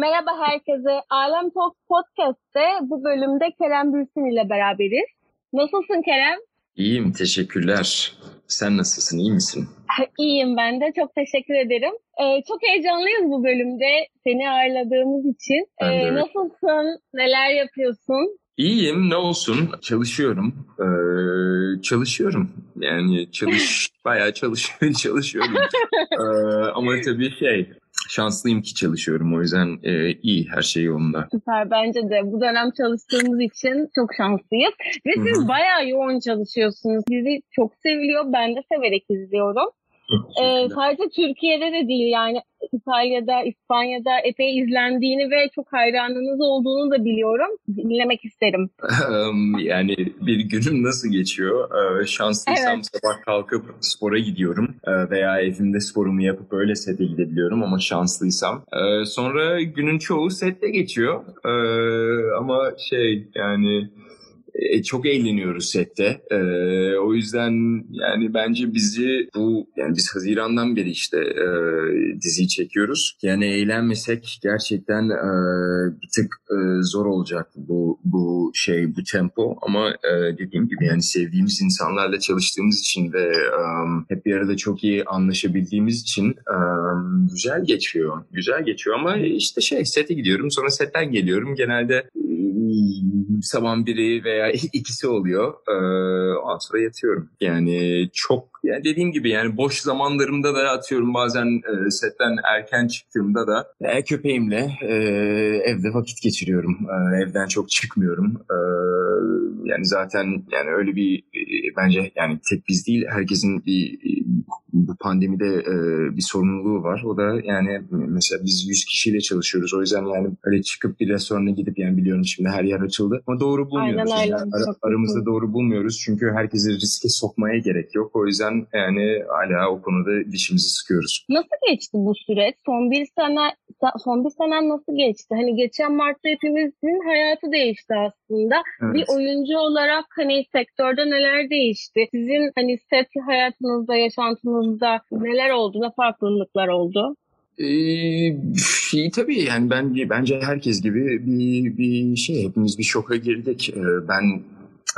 Merhaba herkese. Alem Talk Podcast'te bu bölümde Kerem Bürsin ile beraberiz. Nasılsın Kerem? İyiyim, teşekkürler. Sen nasılsın, iyi misin? İyiyim ben de, çok teşekkür ederim. Ee, çok heyecanlıyız bu bölümde seni ağırladığımız için. Ee, nasılsın, neler yapıyorsun? İyiyim, ne olsun. Çalışıyorum. Ee, çalışıyorum. Yani çalış, bayağı çalış, çalışıyorum. ee, ama tabii şey, şanslıyım ki çalışıyorum. O yüzden e, iyi, her şey yolunda. Süper, bence de. Bu dönem çalıştığımız için çok şanslıyız. Ve siz Hı-hı. bayağı yoğun çalışıyorsunuz. Sizi çok seviliyor, ben de severek izliyorum. Ee, sadece Türkiye'de de değil yani İtalya'da, İspanya'da epey izlendiğini ve çok hayranınız olduğunu da biliyorum. Dinlemek isterim. yani bir günüm nasıl geçiyor? Şanslıysam evet. sabah kalkıp spora gidiyorum veya evimde sporumu yapıp öyle sete gidebiliyorum ama şanslıysam. Sonra günün çoğu sette geçiyor. Ama şey yani e, çok eğleniyoruz sette. E, o yüzden yani bence bizi bu yani biz Haziran'dan beri işte e, diziyi çekiyoruz. Yani eğlenmesek gerçekten e, bir tık e, zor olacak bu bu şey bu tempo ama e, dediğim gibi yani sevdiğimiz insanlarla çalıştığımız için ve e, hep bir arada çok iyi anlaşabildiğimiz için e, güzel geçiyor. Güzel geçiyor ama işte şey sete gidiyorum sonra setten geliyorum. Genelde sabah biri veya ikisi oluyor. Ee, ondan sonra yatıyorum. Yani çok yani dediğim gibi yani boş zamanlarımda da atıyorum bazen e, setten erken çıktığımda da e, köpeğimle e, evde vakit geçiriyorum. E, evden çok çıkmıyorum. E, yani zaten yani öyle bir e, bence yani tek biz değil herkesin bir bu pandemide e, bir sorumluluğu var. O da yani mesela biz 100 kişiyle çalışıyoruz. O yüzden yani öyle çıkıp bir restorana gidip yani biliyorum şimdi her yer açıldı. Ama doğru bulmuyoruz. Aynen, yani ar- aramızda doğru bulmuyoruz. Çünkü herkesi riske sokmaya gerek yok. O yüzden yani hala o konuda dişimizi sıkıyoruz. Nasıl geçti bu süreç? Son bir sene son bir sene nasıl geçti? Hani geçen Mart'ta hepimizin hayatı değişti aslında. Evet. Bir oyuncu olarak hani sektörde neler değişti? Sizin hani set hayatınızda, yaşantınızda neler oldu? Ne farklılıklar oldu? Ee, tabii yani ben bence herkes gibi bir bir şey hepimiz bir şoka girdik. Ee, ben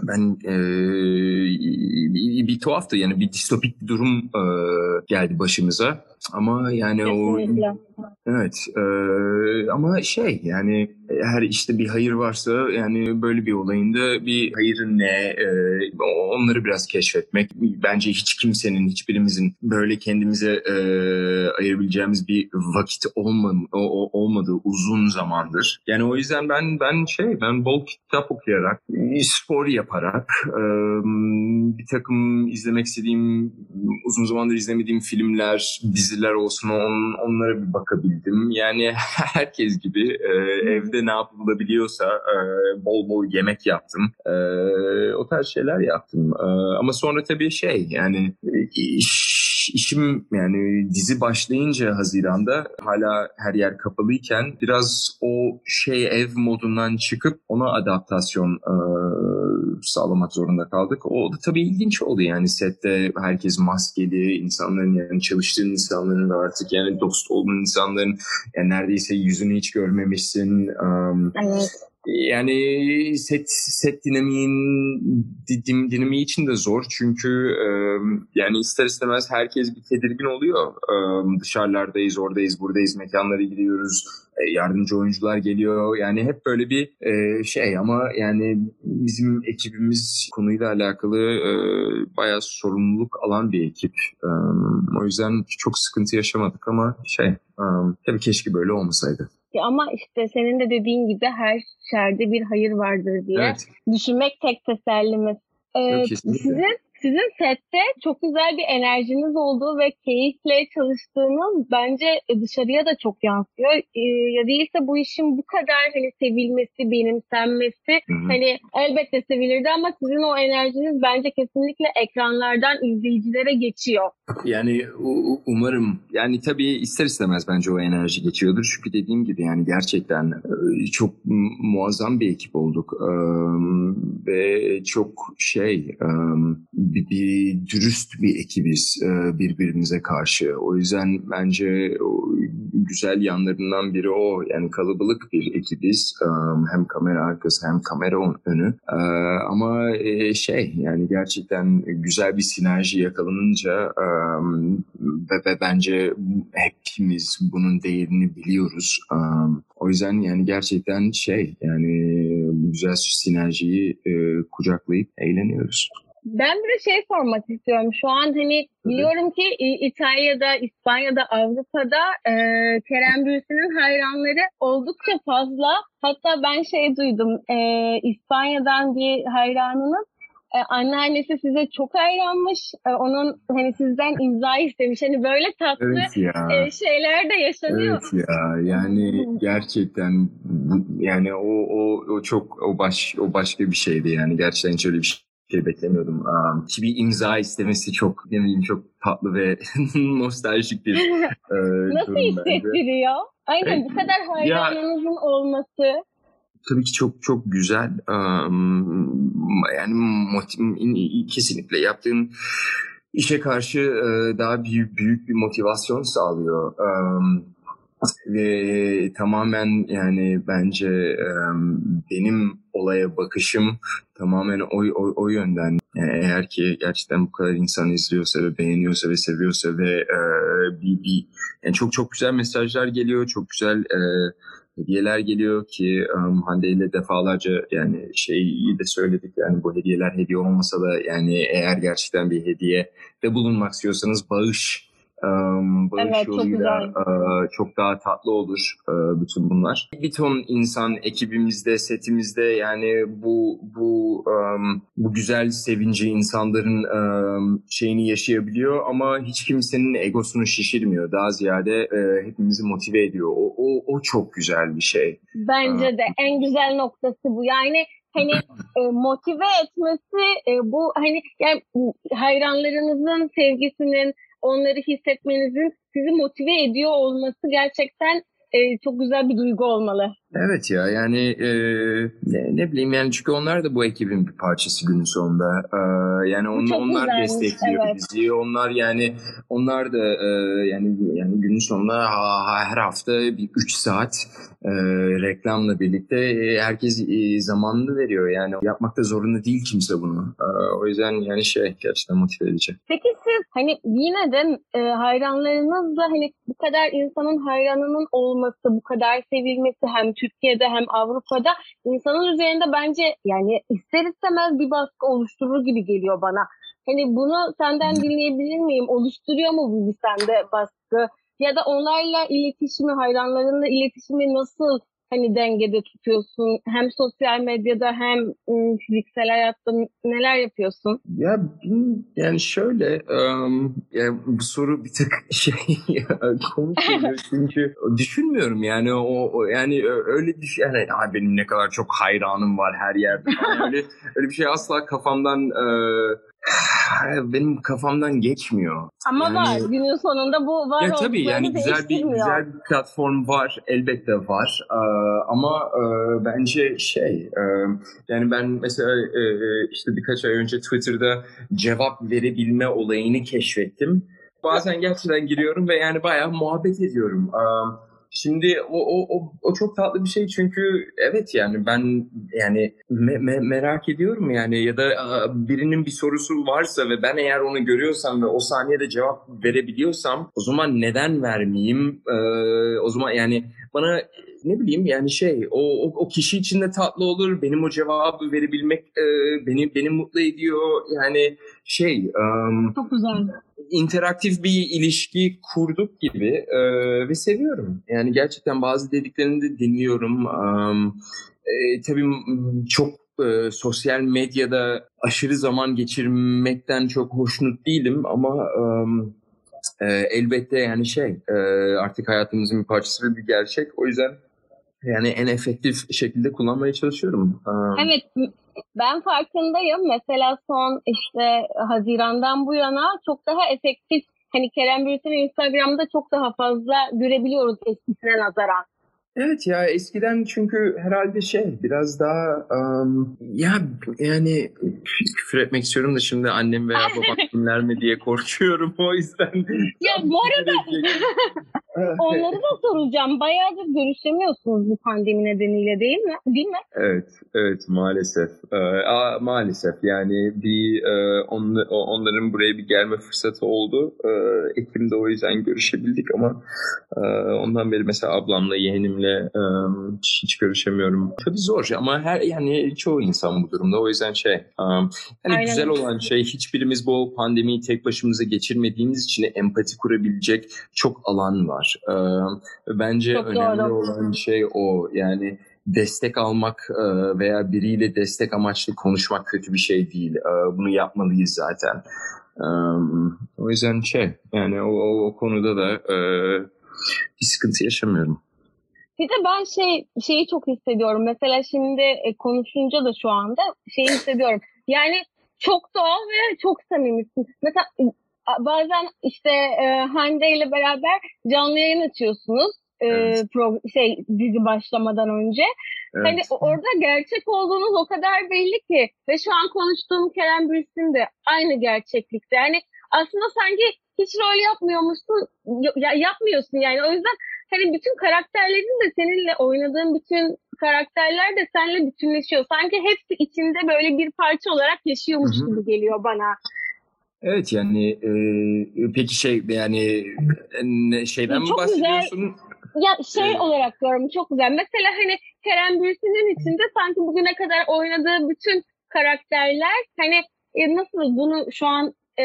ben e, bir, bir tuhaftı yani bir distopik bir durum e, geldi başımıza ama yani Kesinlikle. o evet e, ama şey yani her işte bir hayır varsa yani böyle bir olayında bir hayırın ne e, onları biraz keşfetmek bence hiç kimsenin hiçbirimizin böyle kendimize e, ayırabileceğimiz bir vakit olmadı, o, olmadığı uzun zamandır. Yani o yüzden ben ben şey ben bol kitap okuyarak spor yaparak e, bir takım izlemek istediğim uzun zamandır izlemediğim filmler diziler olsun on, onlara bir bakabildim. Yani herkes gibi e, evde ne yapılabiliyorsa e, bol bol yemek yaptım. E, o tarz şeyler yaptım. E, ama sonra tabii şey yani iş işim yani dizi başlayınca Haziran'da hala her yer kapalıyken biraz o şey ev modundan çıkıp ona adaptasyon e, sağlamak zorunda kaldık. O da tabii ilginç oldu yani sette herkes maskeli, insanların yani çalıştığın insanların da artık yani dost olduğun insanların yani neredeyse yüzünü hiç görmemişsin. Um, evet yani set set dinamiğin din, dinamiği için de zor çünkü e, yani ister istemez herkes bir tedirgin oluyor. E, dışarılardayız, oradayız, buradayız, mekanlara gidiyoruz, e, yardımcı oyuncular geliyor. Yani hep böyle bir e, şey ama yani bizim ekibimiz konuyla alakalı e, bayağı sorumluluk alan bir ekip. E, o yüzden çok sıkıntı yaşamadık ama şey e, tabii keşke böyle olmasaydı. Ama işte senin de dediğin gibi her şerde bir hayır vardır diye evet. düşünmek tek tesellimiz. Ee, Yok, sizin sizin sette çok güzel bir enerjiniz olduğu ve keyifle çalıştığınız bence dışarıya da çok yansıyor. Ee, ya değilse bu işin bu kadar hani sevilmesi, benimsenmesi Hı-hı. hani elbette sevilirdi ama sizin o enerjiniz bence kesinlikle ekranlardan izleyicilere geçiyor. Yani umarım yani tabii ister istemez bence o enerji geçiyordur. Çünkü dediğim gibi yani gerçekten e, çok muazzam bir ekip olduk. Ee, ve çok şey bir, bir dürüst bir ekibiz e, birbirimize karşı. O yüzden bence güzel yanlarından biri o. Yani kalabalık bir ekibiz. E, hem kamera arkası hem kamera önü. E, ama şey yani gerçekten güzel bir sinerji yakalanınca ve, ve bence hepimiz bunun değerini biliyoruz. O yüzden yani gerçekten şey yani güzel sinerjiyi kucaklayıp eğleniyoruz. Ben bir şey sormak istiyorum. Şu an hani biliyorum ki İtalya'da, İspanya'da, Avrupa'da e, Kerem Bürsin'in hayranları oldukça fazla. Hatta ben şey duydum. E, İspanya'dan bir hayranının e, anneannesi size çok hayranmış. E, onun hani sizden imza istemiş. Hani böyle tatlı evet ya. E, şeyler de yaşanıyor. Evet ya. Yani gerçekten yani o o o çok o baş o başka bir şeydi yani. Gerçekten hiç öyle bir şey beklemiyordum. Um, ki bir imza istemesi çok ne bileyim çok tatlı ve nostaljik bir e, Nasıl hissettiriyor? Aynen bu kadar hayranınızın olması. Tabii ki çok çok güzel. Yani motiv- kesinlikle yaptığın işe karşı uh, daha büyük büyük bir motivasyon sağlıyor. Ve tamamen yani bence benim olaya bakışım tamamen o, o, o yönden. Yani eğer ki gerçekten bu kadar insan izliyorsa ve beğeniyorsa ve seviyorsa ve e, bir, bir yani çok çok güzel mesajlar geliyor, çok güzel e, hediyeler geliyor ki um, Hande ile defalarca yani şeyi de söyledik yani bu hediyeler hediye olmasa da yani eğer gerçekten bir hediye de bulunmak istiyorsanız bağış bağış evet, yoluyla çok, çok daha tatlı olur bütün bunlar. Bir ton insan ekibimizde, setimizde yani bu bu bu güzel sevinci insanların şeyini yaşayabiliyor ama hiç kimsenin egosunu şişirmiyor. Daha ziyade hepimizi motive ediyor. O, o, o çok güzel bir şey. Bence de en güzel noktası bu. Yani hani e, motive etmesi e, bu hani yani hayranlarınızın sevgisinin onları hissetmenizin sizi motive ediyor olması gerçekten e, çok güzel bir duygu olmalı. Evet ya yani e, ne, ne bileyim yani çünkü onlar da bu ekibin bir parçası günün sonunda. E, yani on, onlar güzelmiş, destekliyor evet. bizi. Onlar yani onlar da e, yani yani günün sonunda ha, her hafta bir 3 saat e, reklamla birlikte e, herkes e, zamanını veriyor. Yani yapmakta zorunda değil kimse bunu. E, o yüzden yani şey gerçekten motive edici. Peki siz hani yine de e, hayranlarınızla hani bu kadar insanın hayranının olması, bu kadar sevilmesi hem Türkiye'de hem Avrupa'da insanın üzerinde bence yani ister istemez bir baskı oluşturur gibi geliyor bana. Hani bunu senden dinleyebilir miyim? Oluşturuyor mu bu sende baskı? Ya da onlarla iletişimi, hayranlarınla iletişimi nasıl hani dengede tutuyorsun? Hem sosyal medyada hem fiziksel hayatta neler yapıyorsun? Ya yani şöyle um, yani bu soru bir tık şey komik geliyor çünkü düşünmüyorum yani o, o yani öyle düşün yani benim ne kadar çok hayranım var her yerde öyle öyle bir şey asla kafamdan uh, benim kafamdan geçmiyor. Ama yani, var. Günün sonunda bu var. Ya tabii yani güzel bir güzel bir platform var. Elbette var. Ee, ama e, bence şey e, yani ben mesela e, işte birkaç ay önce Twitter'da cevap verebilme olayını keşfettim. Bazen gerçekten giriyorum ve yani bayağı muhabbet ediyorum. Ee, Şimdi o, o, o, o çok tatlı bir şey çünkü evet yani ben yani me, me, merak ediyorum yani ya da birinin bir sorusu varsa ve ben eğer onu görüyorsam ve o saniyede cevap verebiliyorsam o zaman neden vermeyeyim? Ee, o zaman yani bana ne bileyim yani şey o, o, o kişi için de tatlı olur. Benim o cevabı verebilmek e, beni beni mutlu ediyor. Yani şey um, çok güzel interaktif bir ilişki kurduk gibi e, ve seviyorum. Yani gerçekten bazı dediklerini de dinliyorum. Um, e, tabii çok e, sosyal medyada aşırı zaman geçirmekten çok hoşnut değilim ama um, e, elbette yani şey e, artık hayatımızın bir parçası ve bir gerçek. O yüzden yani en efektif şekilde kullanmaya çalışıyorum. Evet ben farkındayım. Mesela son işte Haziran'dan bu yana çok daha efektif hani Kerem Bürsin'i Instagram'da çok daha fazla görebiliyoruz eskisine nazaran. Evet ya eskiden çünkü herhalde şey biraz daha um, ya yani küfür etmek istiyorum da şimdi annem veya babam dinler mi diye korkuyorum o yüzden. Ya bu arada onları da soracağım. Bayağıdır görüşemiyorsunuz bu pandemi nedeniyle değil mi? Değil mi? Evet, evet maalesef. Ee, a, maalesef yani bir e, on, onların buraya bir gelme fırsatı oldu. Ee, Ekim'de o yüzden görüşebildik ama e, ondan beri mesela ablamla yeğenimle e, hiç görüşemiyorum. Tabii zor ama her yani çoğu insan bu durumda. O yüzden şey um, yani Aynen. güzel olan şey hiçbirimiz bu pandemiyi tek başımıza geçirmediğimiz için empati kurabilecek çok alan var. Ee, bence çok önemli doğru. olan şey o yani destek almak veya biriyle destek amaçlı konuşmak kötü bir şey değil. Bunu yapmalıyız zaten. O yüzden şey yani o, o, o konuda da bir sıkıntı yaşamıyorum. Bir de ben şey şeyi çok hissediyorum. Mesela şimdi e, konuşunca da şu anda şeyi hissediyorum. Yani çok doğal ve çok samimisin. Mesela bazen işte e, Hande ile beraber canlı yayın açıyorsunuz. E, evet. pro, şey dizi başlamadan önce. Evet. Hani orada gerçek olduğunuz o kadar belli ki ve şu an konuştuğum Kerem Bürsin de aynı gerçeklikte. Yani aslında sanki hiç rol yapmıyormuşsun, ya, yapmıyorsun yani. O yüzden hani bütün karakterlerin de seninle oynadığın bütün karakterler de seninle bütünleşiyor. Sanki hepsi içinde böyle bir parça olarak yaşıyormuş Hı-hı. gibi geliyor bana. Evet yani e, peki şey yani şeyden mi bahsediyorsun? Güzel. Ya şey ee, olarak diyorum çok güzel. Mesela hani Kerem Bürsin'in içinde sanki bugüne kadar oynadığı bütün karakterler hani e, nasıl bunu şu an e,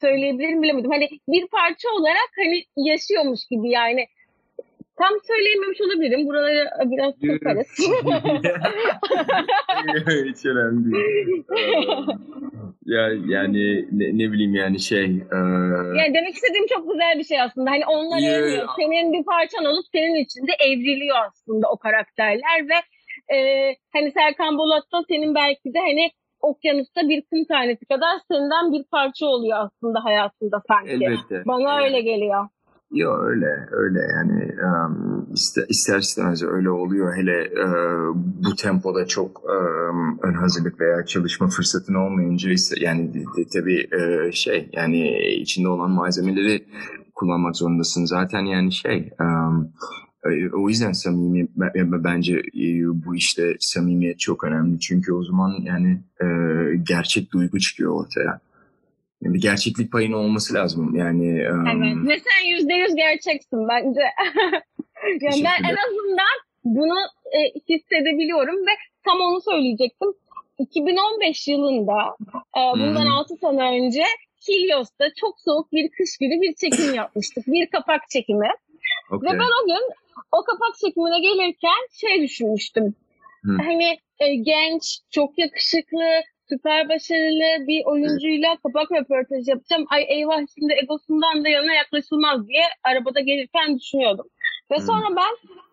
söyleyebilirim bilemedim. Hani bir parça olarak hani yaşıyormuş gibi yani Tam söyleyememiş olabilirim. Buraları biraz kırparız. Hiç önemli değil. ya yani ne, ne bileyim yani şey. E... Yani demek istediğim çok güzel bir şey aslında. Hani onlar yeah. Senin bir parçan olup senin içinde evriliyor aslında o karakterler ve e, hani Serkan Bolat'ta senin belki de hani okyanusta bir kum tanesi kadar senden bir parça oluyor aslında hayatında sanki. Elbette. Bana evet. öyle geliyor. Yok öyle öyle. Yani um, ister, ister istemez öyle oluyor. Hele uh, bu tempoda çok um, ön hazırlık veya çalışma fırsatın olmayınca ise yani de, de, tabii uh, şey yani içinde olan malzemeleri kullanmak zorundasın. Zaten yani şey um, o yüzden samimi bence bu işte samimiyet çok önemli. Çünkü o zaman yani e, gerçek duygu çıkıyor ortaya bir gerçeklik payının olması lazım. Yani um... Evet. Ve sen yüzde yüz gerçeksin bence. yani ben en azından bunu e, hissedebiliyorum ve tam onu söyleyecektim. 2015 yılında e, bundan hmm. 6 sene önce Helios'ta çok soğuk bir kış günü bir çekim yapmıştık. Bir kapak çekimi. Okay. Ve ben o gün o kapak çekimine gelirken şey düşünmüştüm. Hmm. Hani e, genç, çok yakışıklı, süper başarılı bir oyuncuyla kapak röportajı yapacağım. Ay eyvah şimdi egosundan da yanına yaklaşılmaz diye arabada gelirken düşünüyordum. Ve sonra ben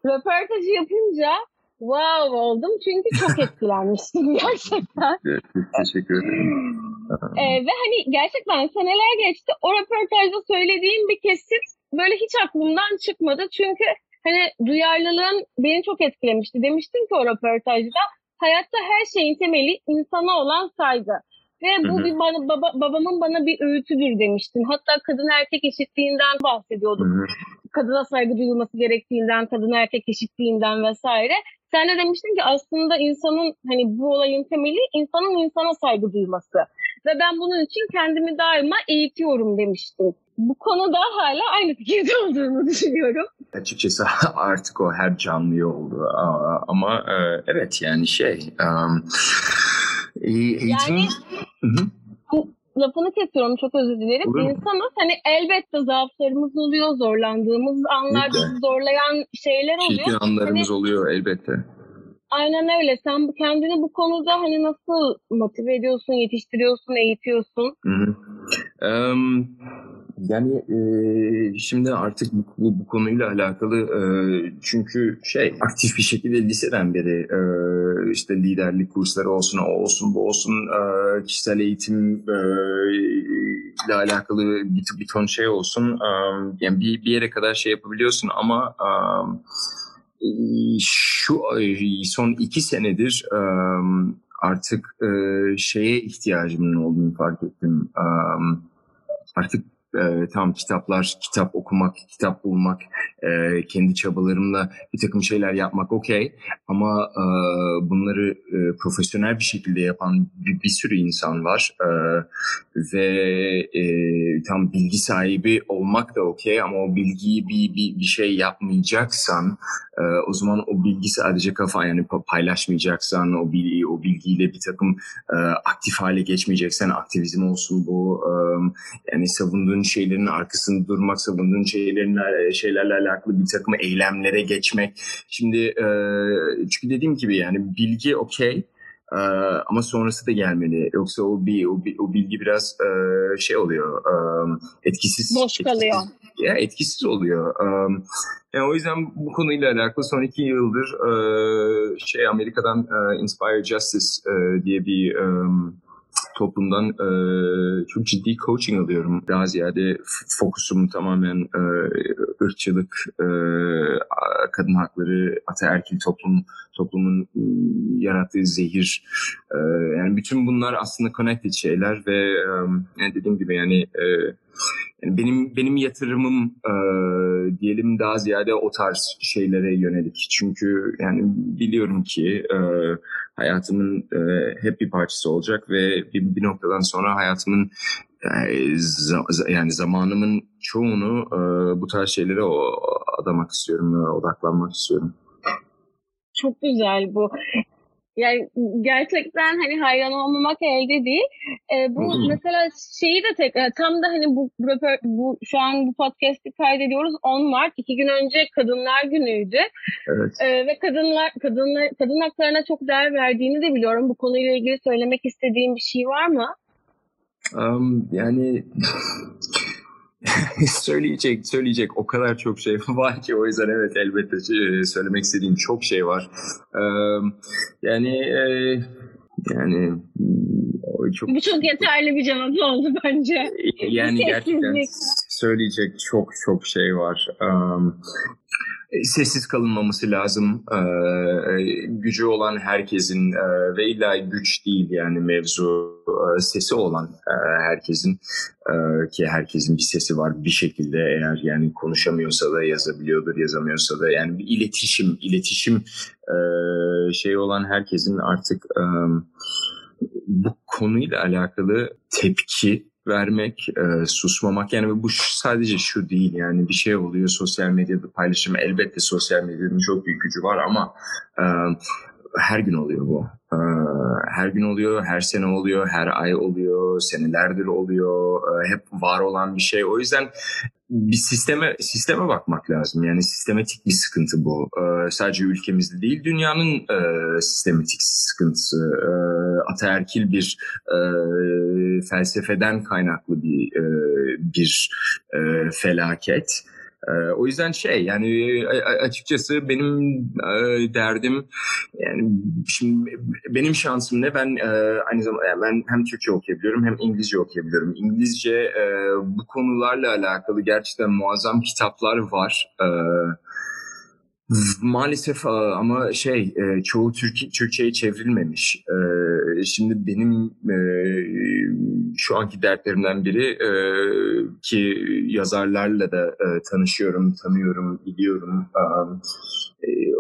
röportajı yapınca wow oldum çünkü çok etkilenmiştim gerçekten. Teşekkür ederim. ee, ve hani gerçekten seneler geçti. O röportajda söylediğim bir kesit böyle hiç aklımdan çıkmadı. Çünkü hani duyarlılığın beni çok etkilemişti. Demiştim ki o röportajda hayatta her şeyin temeli insana olan saygı. Ve bu bir bana, baba, babamın bana bir öğütüdür demiştin. Hatta kadın erkek eşitliğinden bahsediyorduk. Kadına saygı duyulması gerektiğinden, kadın erkek eşitliğinden vesaire. Sen de demiştin ki aslında insanın hani bu olayın temeli insanın insana saygı duyması. Ve ben bunun için kendimi daima eğitiyorum demiştim. Bu konuda hala aynı fikirde olduğunu düşünüyorum. Açıkçası artık o her canlı oldu. Ama e, evet yani şey... eğitim... Yani... lafını kesiyorum çok özür dilerim. Olur İnsanız hani elbette zaaflarımız oluyor, zorlandığımız anlar bizi zorlayan şeyler oluyor. Çirkin anlarımız hani, oluyor elbette. Aynen öyle. Sen bu kendini bu konuda hani nasıl motive ediyorsun, yetiştiriyorsun, eğitiyorsun? Hı hı. Um, yani e, şimdi artık bu, bu, konuyla alakalı e, çünkü şey aktif bir şekilde liseden beri e, işte liderlik kursları olsun, o olsun, bu olsun e, kişisel eğitim e, ile alakalı bir, bir ton şey olsun. E, yani bir, bir yere kadar şey yapabiliyorsun ama e, şu son iki senedir artık şeye ihtiyacımın olduğunu fark ettim. Artık e, tam kitaplar, kitap okumak, kitap bulmak, e, kendi çabalarımla bir takım şeyler yapmak okey. Ama e, bunları e, profesyonel bir şekilde yapan bir, bir sürü insan var. E, ve e, tam bilgi sahibi olmak da okey ama o bilgiyi bir, bir, bir şey yapmayacaksan e, o zaman o bilgi sadece kafa yani paylaşmayacaksan o bilgi o bilgiyle bir takım e, aktif hale geçmeyeceksen aktivizm olsun bu e, yani savunduğun şeylerin arkasında durmak savunduğun şeylerin e, şeylerle alakalı bir takım eylemlere geçmek şimdi e, çünkü dediğim gibi yani bilgi okey ee, ama sonrası da gelmeli. Yoksa o bir o, o bilgi biraz e, şey oluyor. E, etkisiz. Boş kalıyor. Etkisiz, ya etkisiz oluyor. E, yani o yüzden bu konuyla alakalı son iki yıldır e, şey Amerika'dan e, Inspire Justice e, diye bir e, toplumdan e, çok ciddi coaching alıyorum. Daha ziyade fokusum tamamen e, ırkçılık, e, kadın hakları, ataerkil toplum, toplumun e, yarattığı zehir. E, yani bütün bunlar aslında connected şeyler ve e, yani dediğim gibi yani e, yani benim benim yatırımım e, diyelim daha ziyade o tarz şeylere yönelik. Çünkü yani biliyorum ki e, hayatımın e, hep bir parçası olacak ve bir, bir noktadan sonra hayatımın e, yani zamanımın çoğunu e, bu tarz şeylere o, adamak istiyorum, odaklanmak istiyorum. Çok güzel bu. Yani gerçekten hani hayran olmamak elde değil. Ee, bu hmm. mesela şeyi de tekrar tam da hani bu, bu şu an bu podcast'i kaydediyoruz 10 Mart. iki gün önce Kadınlar Günü'ydü. Evet. Ee, ve kadınlar kadınlar kadın haklarına çok değer verdiğini de biliyorum. Bu konuyla ilgili söylemek istediğim bir şey var mı? Um, yani söyleyecek söyleyecek o kadar çok şey var ki o yüzden evet elbette e, söylemek istediğim çok şey var. yani e, yani çok bu çok yeterli bir cevap oldu bence. Yani gerçekten söyleyecek çok çok şey var. E, sessiz kalınmaması lazım. Ee, gücü olan herkesin e, ve illa güç değil yani mevzu e, sesi olan e, herkesin e, ki herkesin bir sesi var bir şekilde eğer yani konuşamıyorsa da yazabiliyordur yazamıyorsa da yani bir iletişim iletişim e, şey olan herkesin artık e, bu konuyla alakalı tepki vermek, e, susmamak. Yani bu sadece şu değil yani bir şey oluyor sosyal medyada paylaşım. Elbette sosyal medyanın çok büyük gücü var ama e, her gün oluyor bu. E, her gün oluyor, her sene oluyor, her ay oluyor, senelerdir oluyor. E, hep var olan bir şey. O yüzden bir sisteme sisteme bakmak lazım. Yani sistematik bir sıkıntı bu. Ee, sadece ülkemizde değil, dünyanın e, sistematik sıkıntısı. E, ataerkil bir e, felsefeden kaynaklı bir e, bir felaket. O yüzden şey yani açıkçası benim e, derdim yani şimdi benim şansım ne ben e, aynı zamanda ben hem Türkçe okuyabiliyorum hem İngilizce okuyabiliyorum. İngilizce e, bu konularla alakalı gerçekten muazzam kitaplar var. E, Maalesef ama şey çoğu Türk Türkçe'ye çevrilmemiş. Şimdi benim şu anki dertlerimden biri ki yazarlarla da tanışıyorum, tanıyorum, biliyorum.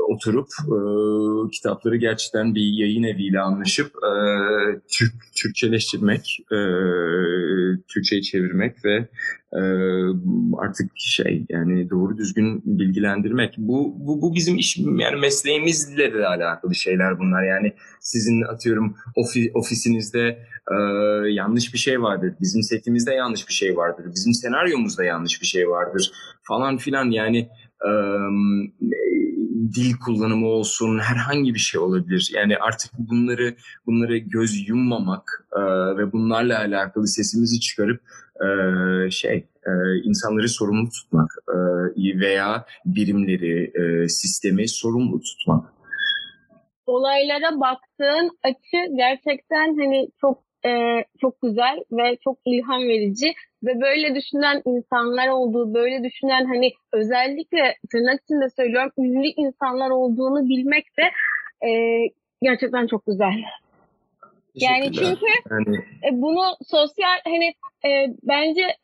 Oturup kitapları gerçekten bir yayın eviyle anlaşıp Türk Türkçeleştirmek, Türkçe'ye çevirmek ve artık şey yani doğru düzgün bilgilendirmek. Bu, bu, bu bizim iş yani mesleğimizle de alakalı şeyler bunlar. Yani sizin atıyorum ofi, ofisinizde e, yanlış bir şey vardır. Bizim setimizde yanlış bir şey vardır. Bizim senaryomuzda yanlış bir şey vardır falan filan yani e, dil kullanımı olsun herhangi bir şey olabilir. Yani artık bunları bunları göz yummamak e, ve bunlarla alakalı sesimizi çıkarıp e, şey e, insanları sorumlu tutmak e, veya birimleri e, sistemi sorumlu tutmak. Olaylara baktığın açı gerçekten hani çok e, çok güzel ve çok ilham verici. Ve böyle düşünen insanlar olduğu, böyle düşünen hani özellikle tırnak içinde söylüyorum ünlü insanlar olduğunu bilmek de e, gerçekten çok güzel. Yani çünkü yani... E, bunu sosyal hani e, bence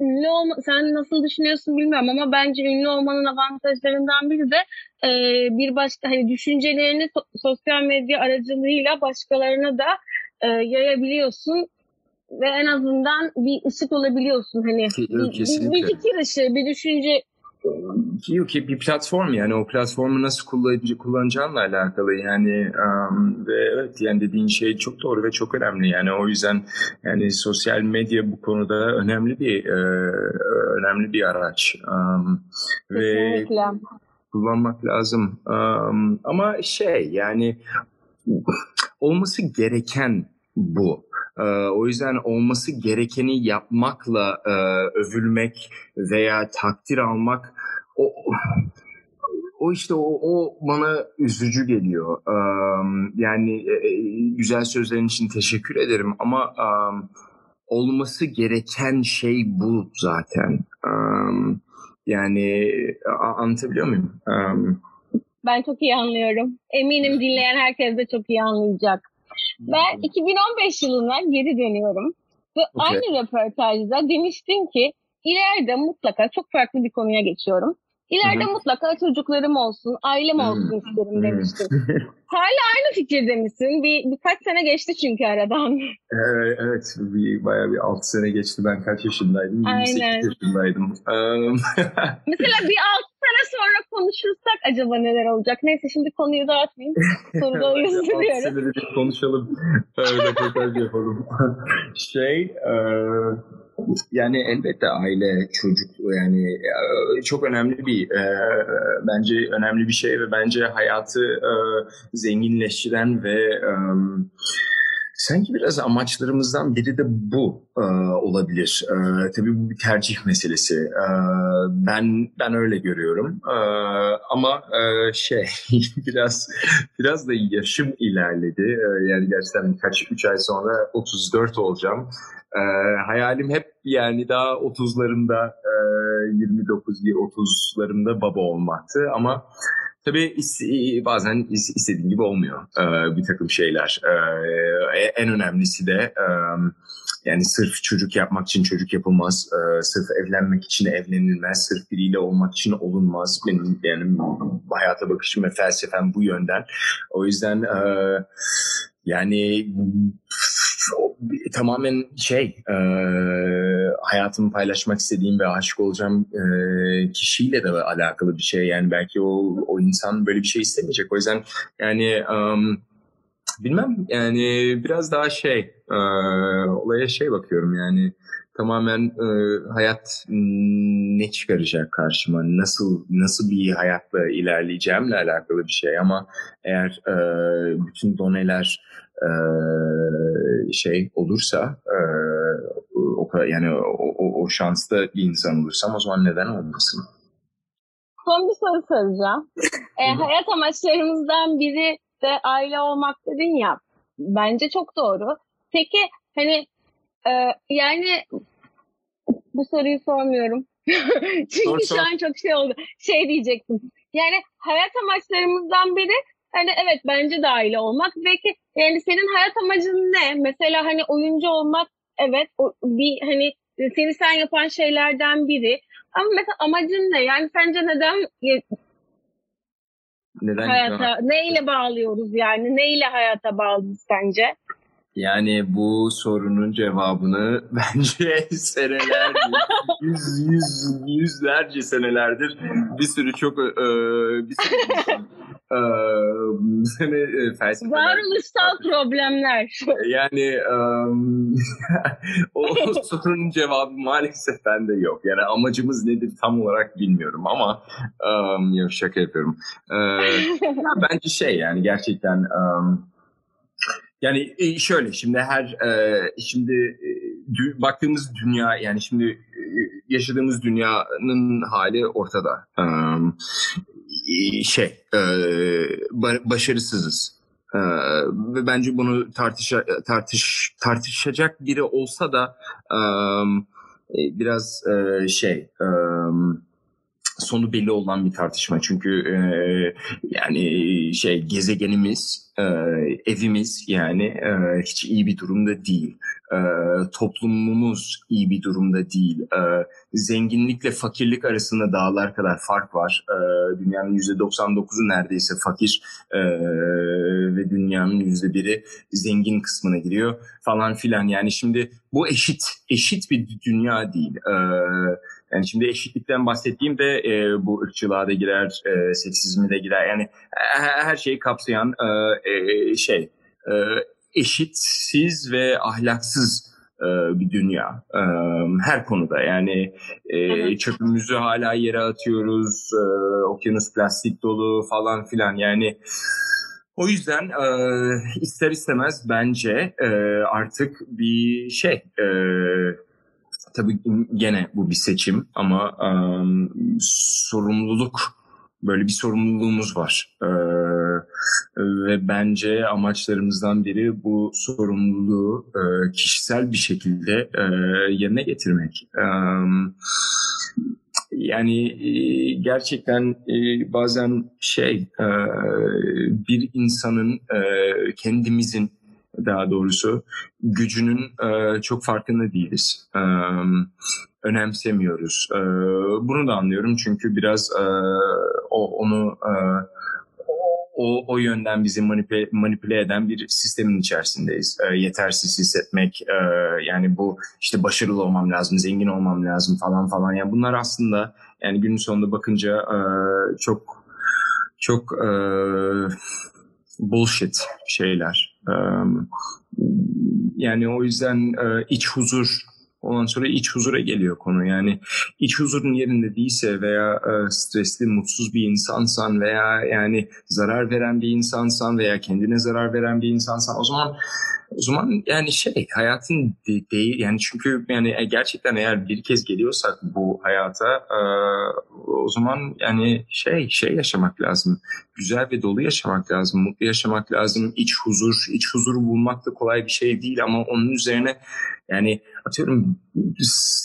ünlü olma, sen nasıl düşünüyorsun bilmiyorum ama bence ünlü olmanın avantajlarından biri de e, bir başka hani düşüncelerini so- sosyal medya aracılığıyla başkalarına da e, yayabiliyorsun ve en azından bir ışık olabiliyorsun hani. Bir, bir fikir ışığı, bir düşünce. Yok ki bir platform yani o platformu nasıl kullanıcı kullanacağınla alakalı yani um, ve evet yani dediğin şey çok doğru ve çok önemli yani. O yüzden yani sosyal medya bu konuda önemli bir e, önemli bir araç. Um, ve kullanmak lazım. Um, ama şey yani olması gereken bu ee, o yüzden olması gerekeni yapmakla e, övülmek veya takdir almak o, o işte o, o bana üzücü geliyor. Um, yani e, güzel sözlerin için teşekkür ederim ama um, olması gereken şey bu zaten. Um, yani anlatabiliyor muyum? Um, ben çok iyi anlıyorum. Eminim dinleyen herkes de çok iyi anlayacak. Ben 2015 yılına geri dönüyorum. Ve okay. aynı röportajda demiştin ki ileride mutlaka çok farklı bir konuya geçiyorum. İleride Hı-hı. mutlaka çocuklarım olsun, ailem olsun Hı-hı. isterim demiştin. Hala aynı fikirde misin? Bir, birkaç sene geçti çünkü aradan. Ee, evet, bir, bayağı bir 6 sene geçti. Ben kaç yaşındaydım? Aynen. 28 yaşındaydım. Mesela bir 6 sene sonra konuşursak acaba neler olacak? Neyse şimdi konuyu dağıtmayayım. Soruda yüzden 6 senedir bir konuşalım. Röportaj yapalım. şey... E yani elbette aile, çocuk yani e, çok önemli bir e, bence önemli bir şey ve bence hayatı e, zenginleştiren ve e, Sanki biraz amaçlarımızdan biri de bu e, olabilir. E, tabii bu bir tercih meselesi. E, ben ben öyle görüyorum. E, ama e, şey biraz biraz da yaşım ilerledi. E, yani gerçekten kaç üç ay sonra 34 olacağım. E, hayalim hep yani daha 30'larımda e, 29-30'larımda baba olmaktı ama Tabii bazen istediğin gibi olmuyor e, bir takım şeyler. E, en önemlisi de e, yani sırf çocuk yapmak için çocuk yapılmaz. Sırf evlenmek için evlenilmez. Sırf biriyle olmak için olunmaz. Benim yani hayata bakışım ve felsefem bu yönden. O yüzden yani tamamen şey e, hayatımı paylaşmak istediğim ve aşık olacağım e, kişiyle de alakalı bir şey. Yani belki o, o insan böyle bir şey istemeyecek. O yüzden yani um, bilmem yani biraz daha şey e, olaya şey bakıyorum yani tamamen e, hayat ne çıkaracak karşıma, nasıl nasıl bir hayatla ilerleyeceğimle alakalı bir şey ama eğer e, bütün doneler e, şey olursa e, o kadar yani o, o, o şansta bir insan olursam o zaman neden olmasın? Son bir soru soracağım. e, hayat amaçlarımızdan biri de aile olmak dedin ya. Bence çok doğru. Peki hani e, yani bu soruyu sormuyorum. Çünkü sor, şu an çok şey oldu. Şey diyecektim. Yani hayat amaçlarımızdan biri hani evet bence de aile olmak. Belki yani senin hayat amacın ne? Mesela hani oyuncu olmak evet o, bir hani seni sen yapan şeylerden biri. Ama mesela amacın ne? Yani sence neden neden hayata neyle bağlıyoruz yani? Neyle hayata bağlıyız sence? Yani bu sorunun cevabını bence senelerdir, yüz, yüz, yüzlerce senelerdir bir sürü çok bir sürü insan e, felsefeler. Varoluşsal problemler. Yani um, o sorunun cevabı maalesef bende yok. Yani amacımız nedir tam olarak bilmiyorum ama um, yok şaka yapıyorum. Bence şey yani gerçekten um, yani e, şöyle şimdi her e, şimdi e, baktığımız dünya yani şimdi yaşadığımız dünyanın hali ortada. Şey başarısızız. Ve bence bunu tartışa, tartış tartışacak biri olsa da biraz şey sonu belli olan bir tartışma. Çünkü e, yani şey gezegenimiz, e, evimiz yani e, hiç iyi bir durumda değil. E, toplumumuz iyi bir durumda değil. Zenginlikle fakirlik arasında dağlar kadar fark var. Dünyanın %99'u neredeyse fakir ve dünyanın %1'i zengin kısmına giriyor falan filan. Yani şimdi bu eşit, eşit bir dünya değil. Yani şimdi eşitlikten bahsettiğimde e, bu ırkçılığa da girer, e, seksizmi de girer. Yani her, her şeyi kapsayan e, e, şey e, eşitsiz ve ahlaksız e, bir dünya e, her konuda. Yani e, çöpümüzü hala yere atıyoruz e, okyanus plastik dolu falan filan. Yani o yüzden e, ister istemez bence e, artık bir şey e, tabii gene bu bir seçim ama um, sorumluluk böyle bir sorumluluğumuz var. Ee, ve bence amaçlarımızdan biri bu sorumluluğu e, kişisel bir şekilde e, yerine getirmek. E, yani e, gerçekten e, bazen şey e, bir insanın kendimizin daha doğrusu gücünün çok farkında değiliz. E, önemsemiyoruz. E, bunu da anlıyorum çünkü biraz o onu e, o, o yönden bizi manipüle, manipüle eden bir sistemin içerisindeyiz. E, yetersiz hissetmek, e, yani bu işte başarılı olmam lazım, zengin olmam lazım falan falan. Yani bunlar aslında yani günün sonunda bakınca e, çok çok e, bullshit şeyler. E, yani o yüzden e, iç huzur Ondan sonra iç huzura geliyor konu. Yani iç huzurun yerinde değilse veya e, stresli, mutsuz bir insansan veya yani zarar veren bir insansan veya kendine zarar veren bir insansan o zaman o zaman yani şey hayatın de, değil yani çünkü yani e, gerçekten eğer bir kez geliyorsak bu hayata e, o zaman yani şey şey yaşamak lazım. Güzel ve dolu yaşamak lazım. Mutlu yaşamak lazım. iç huzur, iç huzuru bulmak da kolay bir şey değil ama onun üzerine yani atıyorum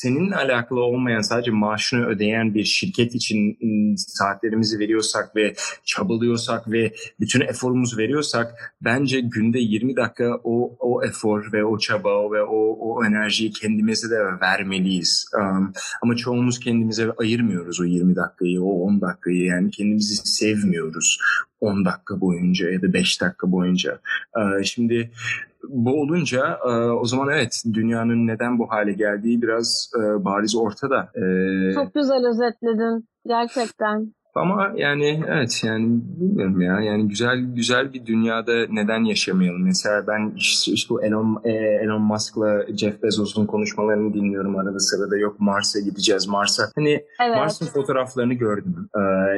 seninle alakalı olmayan sadece maaşını ödeyen bir şirket için saatlerimizi veriyorsak ve çabalıyorsak ve bütün eforumuzu veriyorsak bence günde 20 dakika o o efor ve o çaba ve o o enerjiyi kendimize de vermeliyiz. Um, ama çoğumuz kendimize ayırmıyoruz o 20 dakikayı, o 10 dakikayı yani kendimizi sevmiyoruz 10 dakika boyunca ya da 5 dakika boyunca. Uh, şimdi bu olunca e, o zaman evet dünyanın neden bu hale geldiği biraz e, bariz ortada. E, Çok güzel özetledin gerçekten. Ama yani evet yani bilmiyorum ya yani güzel güzel bir dünyada neden yaşamayalım? Mesela ben işte, işte bu Elon, e, Elon Musk'la Jeff Bezos'un konuşmalarını dinliyorum arada sırada yok Mars'a gideceğiz Mars'a. Hani evet. Mars'ın fotoğraflarını gördüm.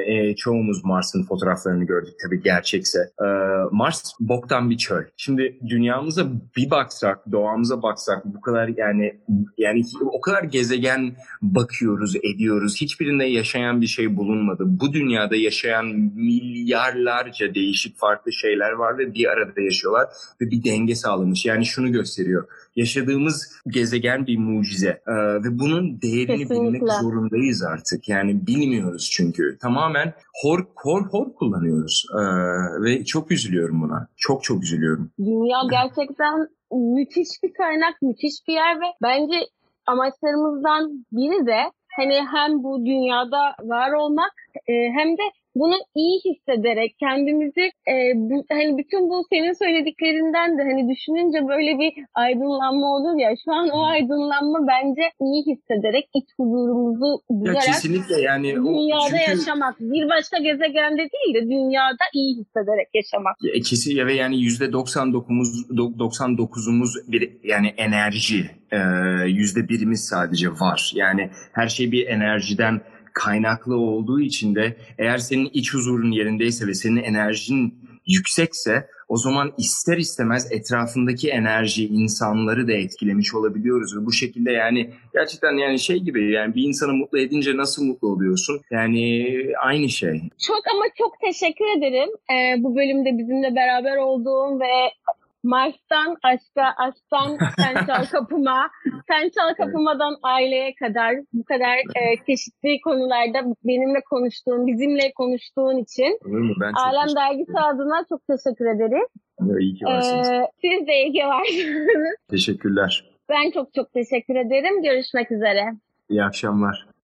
Ee, çoğumuz Mars'ın fotoğraflarını gördük tabii gerçekse. Ee, Mars boktan bir çöl. Şimdi dünyamıza bir baksak, doğamıza baksak bu kadar yani yani o kadar gezegen bakıyoruz, ediyoruz. Hiçbirinde yaşayan bir şey bulunmadı. Bu bu dünyada yaşayan milyarlarca değişik farklı şeyler var ve bir arada yaşıyorlar ve bir denge sağlamış. Yani şunu gösteriyor. Yaşadığımız gezegen bir mucize ee, ve bunun değerini Kesinlikle. bilmek zorundayız artık. Yani bilmiyoruz çünkü. Tamamen hor hor hor kullanıyoruz ee, ve çok üzülüyorum buna. Çok çok üzülüyorum. Dünya gerçekten müthiş bir kaynak, müthiş bir yer ve bence amaçlarımızdan biri de hani hem bu dünyada var olmak e, hem de bunu iyi hissederek kendimizi e, bu, hani bütün bu senin söylediklerinden de hani düşününce böyle bir aydınlanma olur ya şu an o aydınlanma bence iyi hissederek iç huzurumuzu bularak ya kesinlikle yani dünyada o, çünkü... yaşamak bir başka gezegende değil de dünyada iyi hissederek yaşamak. Ya, kesin ve yani yüzde 99 99'umuz bir yani enerji yüzde birimiz sadece var yani her şey bir enerjiden kaynaklı olduğu için de eğer senin iç huzurun yerindeyse ve senin enerjin yüksekse o zaman ister istemez etrafındaki enerji insanları da etkilemiş olabiliyoruz ve bu şekilde yani gerçekten yani şey gibi yani bir insanı mutlu edince nasıl mutlu oluyorsun? Yani aynı şey. Çok ama çok teşekkür ederim. Ee, bu bölümde bizimle beraber olduğun ve Mars'tan aşka, aşktan sen çal kapıma, sen çal kapımadan aileye kadar bu kadar e, çeşitli konularda benimle konuştuğun, bizimle konuştuğun için Ben Alem Dergisi adına çok teşekkür ederiz. İyi ki varsınız. Ee, siz de iyi ki varsınız. Teşekkürler. Ben çok çok teşekkür ederim. Görüşmek üzere. İyi akşamlar.